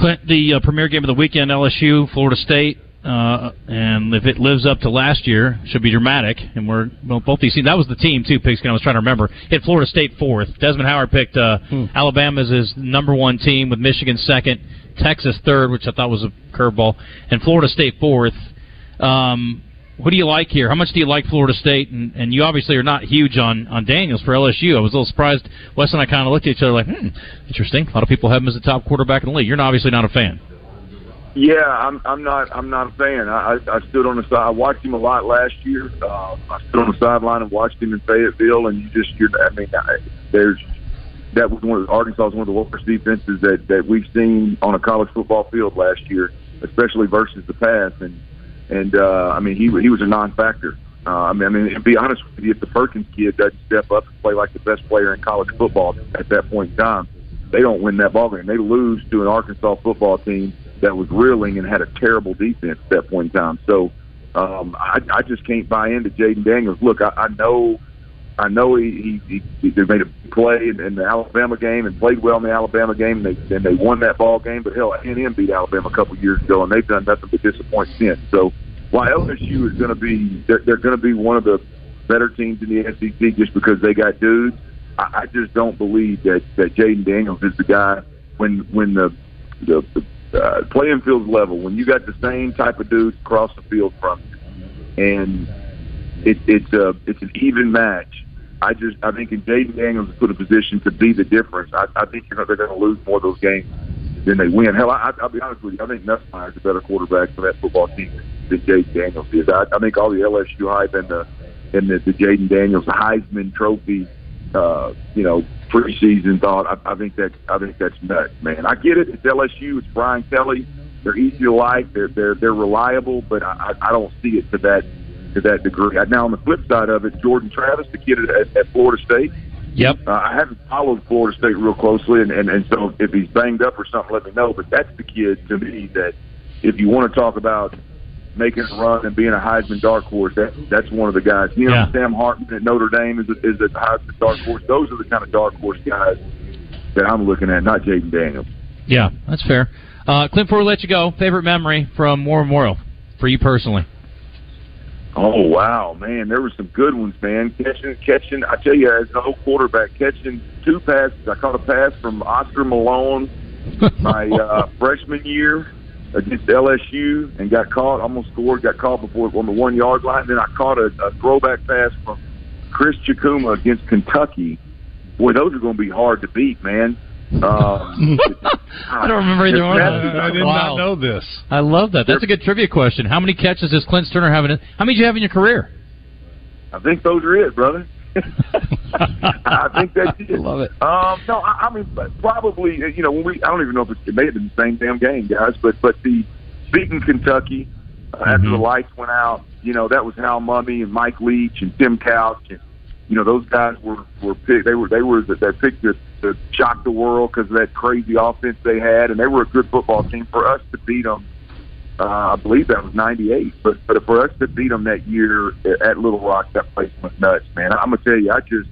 Clint, the uh, premier game of the weekend, LSU, Florida State. Uh, and if it lives up to last year, should be dramatic. And we're well, both these teams. That was the team too. Pigskin. I was trying to remember. Hit Florida State fourth. Desmond Howard picked uh, Alabama as his number one team, with Michigan second, Texas third, which I thought was a curveball, and Florida State fourth. Um, what do you like here? How much do you like Florida State? And, and you obviously are not huge on on Daniels for LSU. I was a little surprised. Wes and I kind of looked at each other like, hmm, interesting. A lot of people have him as the top quarterback in the league. You're obviously not a fan.
Yeah, I'm. I'm not. I'm not a fan. I, I, I stood on the side. I watched him a lot last year. Uh, I stood on the sideline and watched him in Fayetteville, and you just. You're. I mean, I, there's. That was one of Arkansas was one of the worst defenses that that we've seen on a college football field last year, especially versus the pass. And and uh, I mean, he he was a non-factor. Uh, I mean, I mean, to be honest with you, if the Perkins kid doesn't step up and play like the best player in college football at that point in time, they don't win that ball game. They lose to an Arkansas football team that was reeling and had a terrible defense at that point in time. So um, I, I just can't buy into Jayden Daniels. Look, I, I know, I know he, he, he they made a play in, in the Alabama game and played well in the Alabama game, and they and they won that ball game. But hell, A&M beat Alabama a couple years ago, and they've done nothing but disappoint since. So while LSU is going to be, they're, they're going to be one of the better teams in the SEC just because they got dudes. I, I just don't believe that that Jayden Daniels is the guy when when the the, the uh, playing field level when you got the same type of dudes across the field from you, and it, it's a it's an even match. I just I think in Jayden Daniels is put a position to be the difference. I, I think you know, they're going to lose more of those games than they win. Hell, I, I'll be honest with you. I think Nussmeier's a better quarterback for that football team than Jayden Daniels is. I, I think all the LSU hype and the and the, the Jaden Daniels Heisman Trophy, uh, you know, preseason thought. I, I think that I think that's nuts, man. I get it. It's LSU. It's Brian Kelly. They're easy to like. They're they're they're reliable, but I, I don't see it to that to that degree. Now on the flip side of it, Jordan Travis, the kid at, at Florida State.
Yep.
Uh, I haven't followed Florida State real closely, and, and and so if he's banged up or something, let me know. But that's the kid to me that if you want to talk about making a run and being a Heisman dark horse, that that's one of the guys. You know,
Yeah.
Sam Hartman at Notre Dame is a, is a Heisman dark horse. Those are the kind of dark horse guys that I'm looking at, not Jayden Daniels.
Yeah, that's fair. Uh, Clint, before we let you go, favorite memory from War Memorial for you personally?
Oh wow, man, there were some good ones, man. Catching, catching. I tell you, as an old quarterback, catching two passes. I caught a pass from Oscar Malone my uh, freshman year against LSU and got caught. Almost scored. Got caught before it was on the one yard line. Then I caught a, a throwback pass from Chrys Chukwuma against Kentucky. Boy, those are going to be hard to beat, man. Um,
I don't remember either one.
I
did. Wow.
know this.
I love that. That's a good trivia question. How many catches does Clint Stoerner have in it? How many do you have in your career?
I think those are it, brother. I think that's it.
Love it.
Um, no, I, I mean but probably. You know, when we I don't even know if it's, it may have been the same damn game, guys. But but the beating Kentucky uh, after the lights went out. You know, that was Hal Mumme and Mike Leach and Tim Couch and you know those guys were were picked. They were they were they picked the to shock the world because of that crazy offense they had, and they were a good football team. For us to beat them, uh, I believe that was '98, but but for us to beat them that year at Little Rock, that place was nuts, man. I'm gonna tell you, I just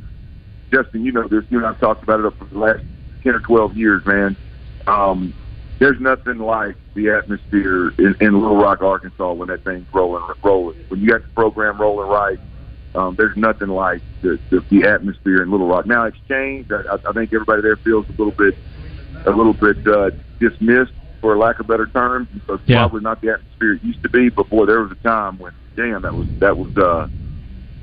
Justin, you know this. You and I've talked about it for the last ten or twelve years, man. Um, there's nothing like the atmosphere in, in Little Rock, Arkansas, when that thing's rolling, rolling. When you got the program rolling right, um, there's nothing like the, the the atmosphere in Little Rock. Now it's changed. I, I think everybody there feels a little bit, a little bit uh, dismissed, for lack of better terms. So it's
Yeah.
probably not the atmosphere it used to be. But boy, there was a time when, damn, that was that was. uh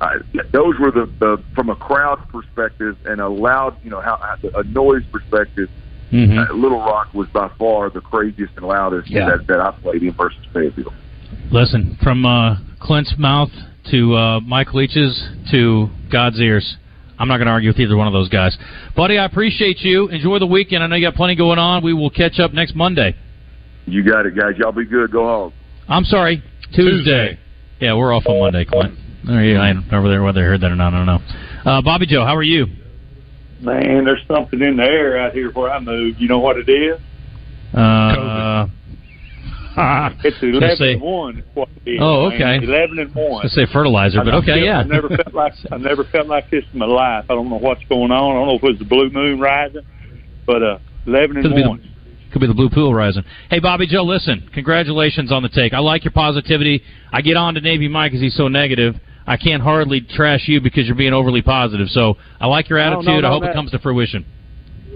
I, those were the, the from a crowd perspective and a loud, you know, how a noise perspective.
Mhm.
Uh, Little Rock was by far the craziest and loudest
Yeah.
that, that I played in versus Fayetteville.
Listen, from uh, Clint's mouth to uh, Mike Leach's to God's ears. I'm not going to argue with either one of those guys. Buddy, I appreciate you. Enjoy the weekend. I know you got plenty going on. We will catch up next Monday.
You got it, guys. Y'all be good. Go home.
I'm sorry, Tuesday. Yeah, we're off on Monday, Clint. There you, I don't know whether whether they heard that or not. I don't know. Uh, Bobby Joe, how are you?
Man, there's something in the air out here where I moved. You know what it is?
Uh,
It's eleven
say-
and one.
Oh,
man.
okay.
Eleven and one.
I say fertilizer, but okay,
feel-
yeah.
I never felt like I never felt like this in my life. I don't know what's going on. I don't know if it was the blue moon rising, but uh, eleven and
Could be the-
one.
Could be the blue pool rising. Hey, Bobby Joe, listen. Congratulations on the take. I like your positivity. I get on to Navy Mike because he's so negative. I can't hardly trash you because you're being overly positive. So I like your
No, no,
attitude. I
no,
hope it comes to fruition.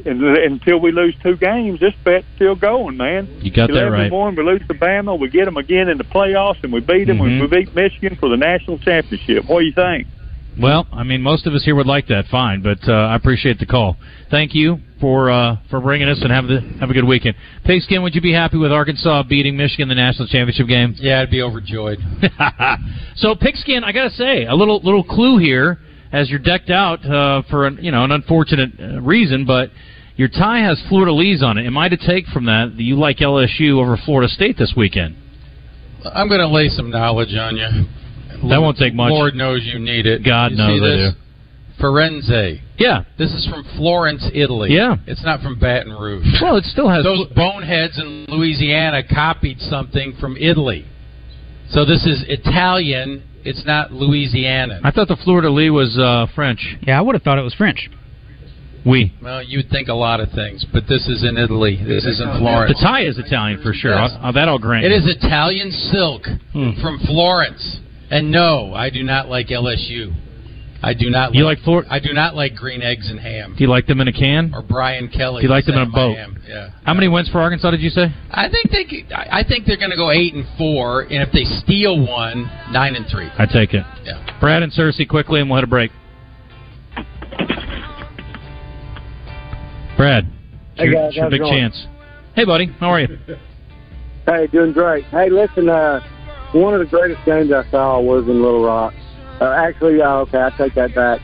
And, until we lose two games, this bet's still going, man.
You got that right.
And one, we lose to Bama, we get them again in the playoffs, and we beat them.
Mhm.
We beat Michigan for the national championship. What do you think?
Well, I mean, most of us here would like that. Fine, but uh, I appreciate the call. Thank you for uh, for bringing us and have the have a good weekend. Pigskin, would you be happy with Arkansas beating Michigan in the national championship game?
Yeah, I'd be overjoyed.
so Pigskin, I gotta say, a little little clue here as you're decked out uh, for an, you know an unfortunate uh, reason, but your tie has fleurs-de-lis on it. Am I to take from that that you like LSU over Florida State this weekend?
I'm going to lay some knowledge on you.
That won't take much.
Lord knows you need it.
God
you
knows
see
I
this? Firenze.
Yeah.
This is from Florence, Italy.
Yeah.
It's not from Baton Rouge.
Well, it still has
Those boneheads in Louisiana copied something from Italy. So this is Italian. It's not Louisiana.
I thought the fleur-de-lis was uh, French.
Yeah, I would have thought it was French.
We.
Well, you'd think a lot of things, but this is in Italy. This is in Florence.
The tie is Italian for sure.
Yes.
I'll, I'll- that I'll grant.
It
you.
is Italian silk
Hmm.
from Florence. And no, I do not like LSU. I do not.
You
like
like Florida?
I do not like green eggs and ham.
Do you like them in a can?
Or Brian Kelly.
Do you like them in a boat?
I Yeah.
How many wins for Arkansas did you say?
I think they. could- I I think they're going to go eight and four, and if they steal one, nine and three.
I take it.
Yeah.
Brad and Cersei quickly, and we'll hit a break. Brad, it's
Hey,
your,
guys,
it's your big
going?
chance. Hey, buddy, how are you?
Hey, doing great. Hey, listen, uh, one of the greatest games I saw was in Little Rock. Uh, actually, uh, okay, I take that back.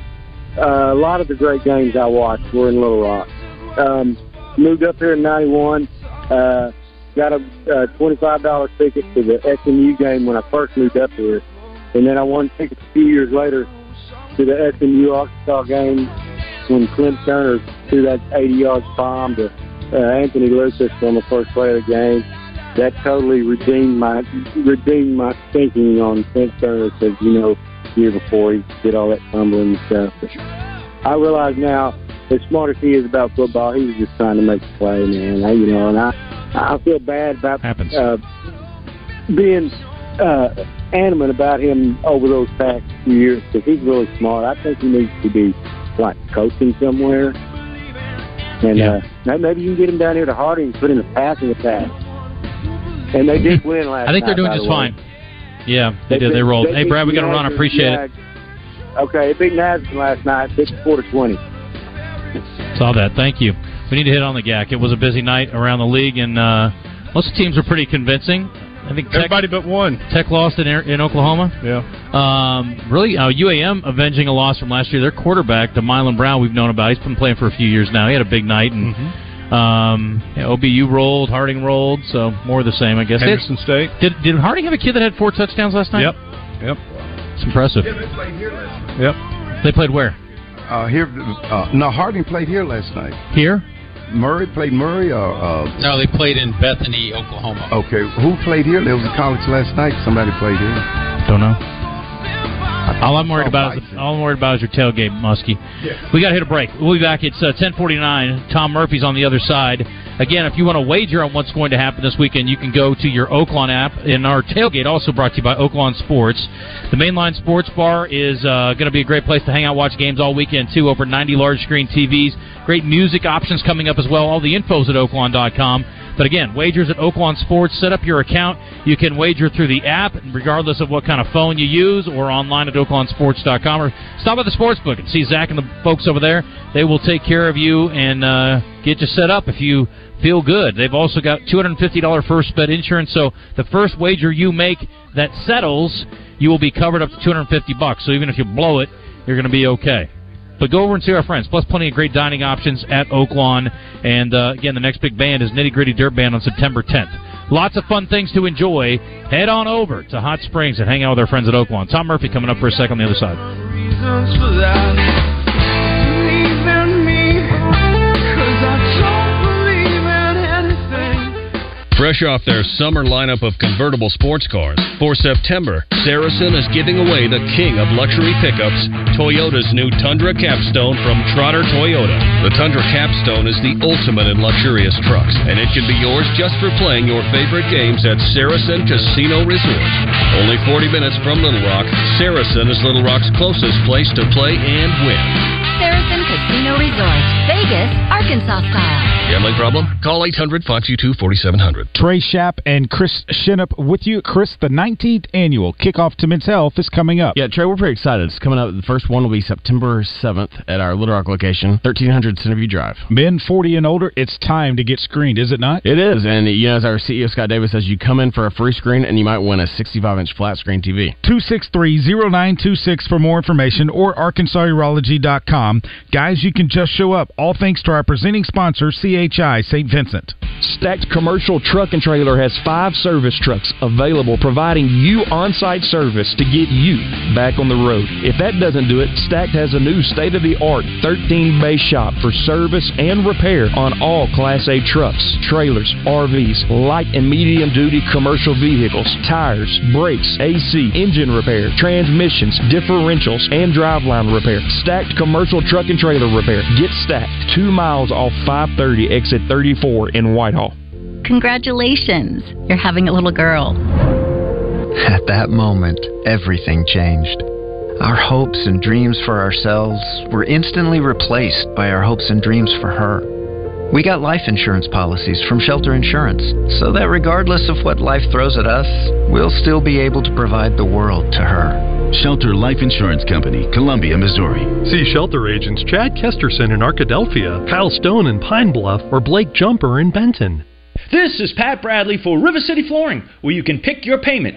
Uh, a lot of the great games I watched were in Little Rock. Um, moved up here in '91. Uh, got a uh, twenty-five dollar ticket to the SMU game when I first moved up here, and then I won tickets a few years later to the SMU Arkansas game when Clint Stoerner threw that 80 yard bomb to uh, Anthony Lucas on the first play of the game. That totally redeemed my redeemed my thinking on Clint Stoerner because you know the year before he did all that fumbling and stuff. But I realize now, as smart as he is about football, he was just trying to make a play, man. I, you know, and I I feel bad about
Happens.
uh, being uh, animate about him over those past few years because he's really smart. I think he needs to be like coaching somewhere. And uh, maybe you can get him down here to Harding and put in a passing attack. And they did win last
I think they're doing just
the
fine. Yeah, they, did. They rolled.
they
Hey, Brad, we got to run. I appreciate it.
yeah. Okay, they beat Nazareth last night, 54 to 20.
Saw that. Thank you. We need to hit on the GAC. It was a busy night around the league, and uh, most teams were pretty convincing. I think Tech,
Everybody but one.
Tech lost in, in Oklahoma.
Yeah.
Um, really, uh, UAM avenging a loss from last year. Their quarterback, the Mylon Brown, we've known about. He's been playing for a few years now. He had a big night, and
Mm-hmm.
um, yeah, OBU rolled, Harding rolled, so more of the same, I guess.
Henderson State.
Did did Harding have a kid that had four touchdowns last night?
Yep. Yep.
It's impressive. They played here last night.
Yep.
They played where?
Uh, here, uh, no, Harding played here last night.
Here,
Murray played Murray. Or, uh,
No, they played in Bethany, Oklahoma.
okay, who played here? There was a college last night. Somebody played here.
Don't know. All I'm worried about is all I'm worried about is your tailgate, Muskie. We got to hit a break. We'll be back. It's uh, 10:49. Tom Murphy's on the other side. Again, if you want to wager on what's going to happen this weekend, you can go to your Oaklawn app. And our tailgate also brought to you by Oaklawn Sports. The Mainline Sports Bar is uh, going to be a great place to hang out, watch games all weekend too. Over 90 large screen TVs, great music options coming up as well. All the info's at Oaklawn.com. But again, wagers at Oaklawn Sports. Set up your account. You can wager through the app, regardless of what kind of phone you use, or online at OaklawnSports.com, or stop by the sports book and see Zach and the folks over there. They will take care of you and uh, get you set up if you feel good. They've also got $250 first bet insurance, so the first wager you make that settles, you will be covered up to 250 bucks. So even if you blow it, you're going to be okay. But go over and see our friends. Plus, plenty of great dining options at Oaklawn. And uh, again, the next big band is Nitty Gritty Dirt Band on September 10th. Lots of fun things to enjoy. Head on over to Hot Springs and hang out with our friends at Oaklawn. Tom Murphy coming up for a second on the other side.
Fresh off their summer lineup of convertible sports cars, for September, Saracen is giving away the king of luxury pickups, Toyota's new Tundra Capstone from Trotter Toyota. The Tundra Capstone is the ultimate in luxurious trucks, and it can be yours just for playing your favorite games at Saracen Casino Resort. Only 40 minutes from Little Rock, Saracen is Little Rock's closest place to play and win.
Saracen Casino Resort, Vegas, Arkansas style.
Gambling problem? Call 800 522 4700.
Trey Shapp and Chris Shinup with you. Chris, the 19th annual kickoff to Men's Health is coming up.
Yeah, Trey, we're pretty excited. It's coming up. The first one will be September 7th at our Little Rock location, 1300 Centerview Drive.
Men 40 and older, it's time to get screened, is it not?
It is, and you know, as our CEO Scott Davis says, you come in for a free screen and you might win a 65-inch flat screen TV.
263-0926 for more information or arkansasurology.com. Guys, you can just show up. All thanks to our presenting sponsor, CHI St. Vincent.
Stacked Commercial Truck and Trailer has five service trucks available, providing you on site service to get you back on the road. If that doesn't do it, Stacked has a new state of the art 13 bay shop for service and repair on all Class A trucks, trailers, RVs, light and medium duty commercial vehicles, tires, brakes, AC, engine repair, transmissions, differentials, and driveline repair. Stacked Commercial Truck and Trailer Repair. Get stacked two miles off 530 exit 34 in Whitehall.
Congratulations, you're having a little girl.
At that moment, everything changed. Our hopes and dreams for ourselves were instantly replaced by our hopes and dreams for her. We got life insurance policies from Shelter Insurance, so that regardless of what life throws at us, we'll still be able to provide the world to her.
Shelter Life Insurance Company, Columbia, Missouri.
See shelter agents Chad Kesterson in Arkadelphia, Kyle Stone in Pine Bluff, or Blake Jumper in Benton.
This is Pat Bradley for River City Flooring, where you can pick your payment.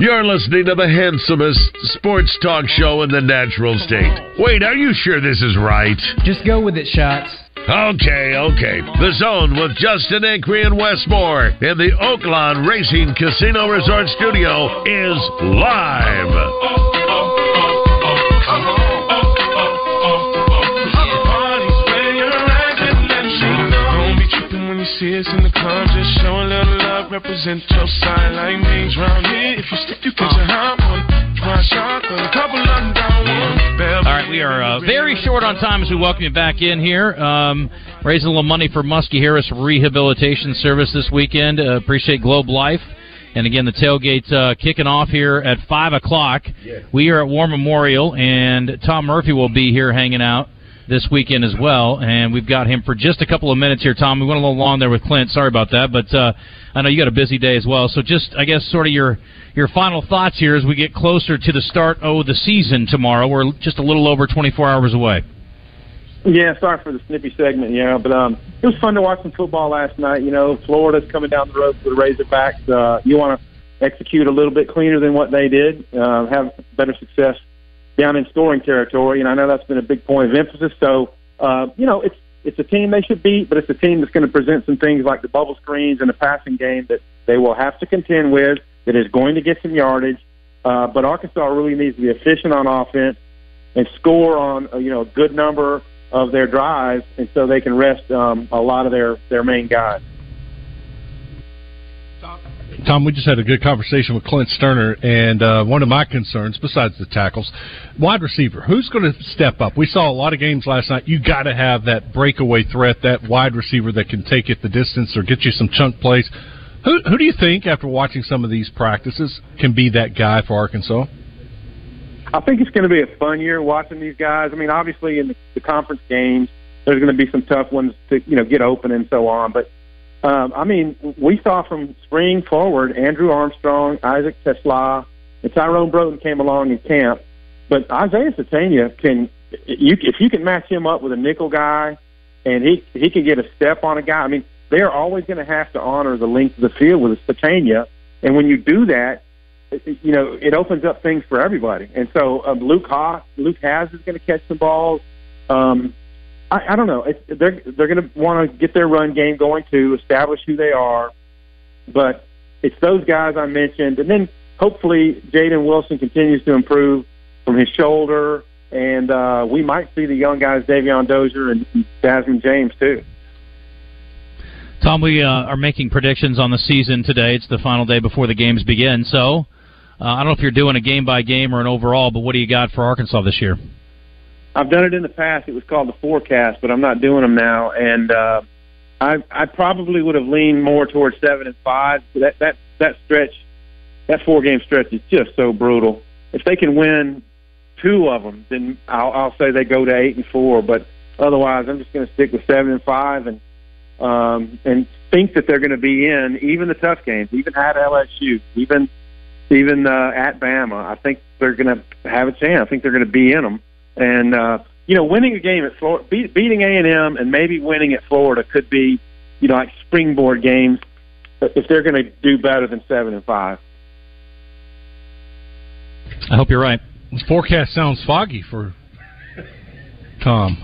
You're listening to the handsomest sports talk show in the natural state. Wait, are you sure this is right?
Just go with it, shots.
Okay, okay. The Zone with Justin Acree and Wes Moore in the Oaklawn Racing Casino Resort Studio is live.
Don't be tripping when you see us in the club. Just show a little love, represent your side like me. Round here, if you slip, you catch a hot one. Shot, a couple of down one.
All right, we are uh, very short on time as we welcome you back in here. Um, raising a little money for Muskie Harris Rehabilitation Service this weekend. Uh, appreciate Globe Life. And again, the tailgate's uh, kicking off here at 5 o'clock. We are at War Memorial, and Tom Murphy will be here hanging out this weekend as well. And we've got him for just a couple of minutes here, Tom. We went a little long there with Clint. Sorry about that. But uh, I know you got a busy day as well. So just, I guess, sort of your your final thoughts here as we get closer to the start of the season tomorrow. We're just a little over 24 hours away.
Yeah, sorry for the snippy segment, yeah, but um, it was fun to watch some football last night. You know, Florida's coming down the road for the Razorbacks. Uh, you want to execute a little bit cleaner than what they did, uh, have better success down in scoring territory, and I know that's been a big point of emphasis. So, uh, you know, it's it's a team they should beat, but it's a team that's going to present some things like the bubble screens and the passing game that they will have to contend with. That is going to get some yardage, uh, but Arkansas really needs to be efficient on offense and score on uh, you know a good number of their drives, and so they can rest um, a lot of their their main guys.
Tom, we just had a good conversation with Clint Stoerner, and uh, one of my concerns, besides the tackles, wide receiver. Who's going to step up? We saw a lot of games last night. You got to have that breakaway threat, that wide receiver that can take it the distance or get you some chunk plays. Who, who do you think, after watching some of these practices, can be that guy for Arkansas?
I think it's going to be a fun year watching these guys. I mean, obviously in the, the conference games, there's going to be some tough ones to you know get open and so on. But um, I mean, we saw from spring forward, Andrew Armstrong, Isaac TeSlaa, and Tyrone Broden came along in camp. But Isaiah Sategna can, you if you can match him up with a nickel guy, and he he can get a step on a guy. I mean, they are always going to have to honor the length of the field with a Sategna, and when you do that, you know it opens up things for everybody. And so um, Luke Hasz, Luke Hasz is going to catch some balls. Um, I, I don't know. It's, they're they're going to want to get their run game going to establish who they are, but it's those guys I mentioned, and then hopefully Jaedon Wilson continues to improve from his shoulder, and uh, we might see the young guys Davion Dozier and Dazmin James too.
Tom, we uh, are making predictions on the season today. It's the final day before the games begin. So, uh, I don't know if you're doing a game by game or an overall, but what do you got for Arkansas this year?
I've done it in the past. It was called the forecast, but I'm not doing them now. And uh, I, I probably would have leaned more towards seven and five. That that that stretch, that four game stretch is just so brutal. If they can win two of them, then I'll, I'll say they go to eight and four. But otherwise, I'm just going to stick with seven and five and um, and think that they're going to be in even the tough games, even at LSU, even even uh, at Bama. I think they're going to have a chance. I think they're going to be in them. And uh, you know, winning a game at Florida, beat, beating A and M, and maybe winning at Florida could be, you know, like springboard games if they're going to do better than seven and five.
I hope you're right.
This forecast sounds foggy for Tom.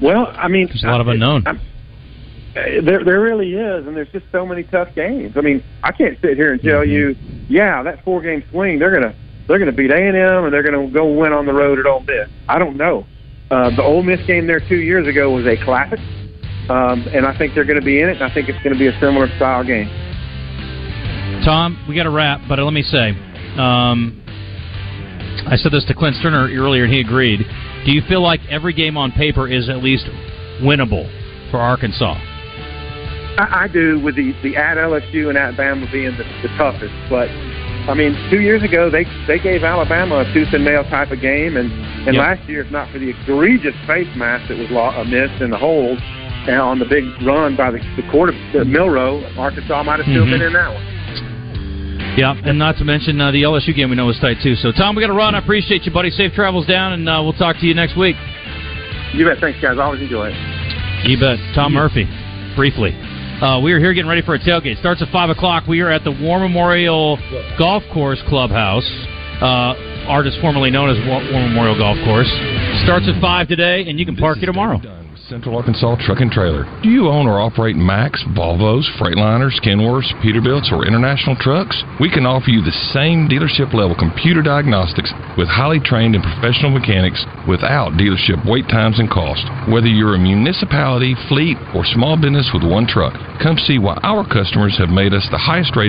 Well, I mean,
There's a lot of unknown.
I'm, uh, there, there really is, and there's just so many tough games. I mean, I can't sit here and tell you, yeah, that four game swing, they're gonna they're gonna beat A and M, and they're gonna go win on the road at Ole Miss. I don't know. Uh, the Ole Miss game there two years ago was a classic, um, and I think they're going to be in it. And I think it's going to be a similar style game.
Tom, we got to wrap, but let me say, um, I said this to Clint Stoerner earlier, and he agreed. Do you feel like every game on paper is at least winnable for Arkansas?
I, I do with the the at LSU and at Bama being the, the toughest, but I mean, two years ago they they gave Alabama a tooth and nail type of game, and and
Yep.
last year, if not for the egregious face mask that was lo- uh, missed in the hold, and on the big run by the, the quarter the Milroe, Arkansas might have still
Mhm.
been in that one.
Yeah, and not to mention uh, the LSU game we know is tight too. So, Tom, we got to run. I appreciate you, buddy. Safe travels down, and uh, we'll talk to you next week.
You bet. Thanks, guys. I always enjoy it.
You bet. Tom Murphy, briefly. Uh, we are here getting ready for a tailgate. Starts at 5 o'clock. We are at the War Memorial Golf Course Clubhouse, uh, artist formerly known as War, War Memorial Golf Course. Starts at 5 today, and you can park here tomorrow.
Central Arkansas Truck and Trailer. Do you own or operate Macks, Volvos, Freightliners, Kenworths, Peterbilts, or international trucks? We can offer you the same dealership level computer diagnostics with highly trained and professional mechanics without dealership wait times and cost. Whether you're a municipality, fleet, or small business with one truck, come see why our customers have made us the highest rated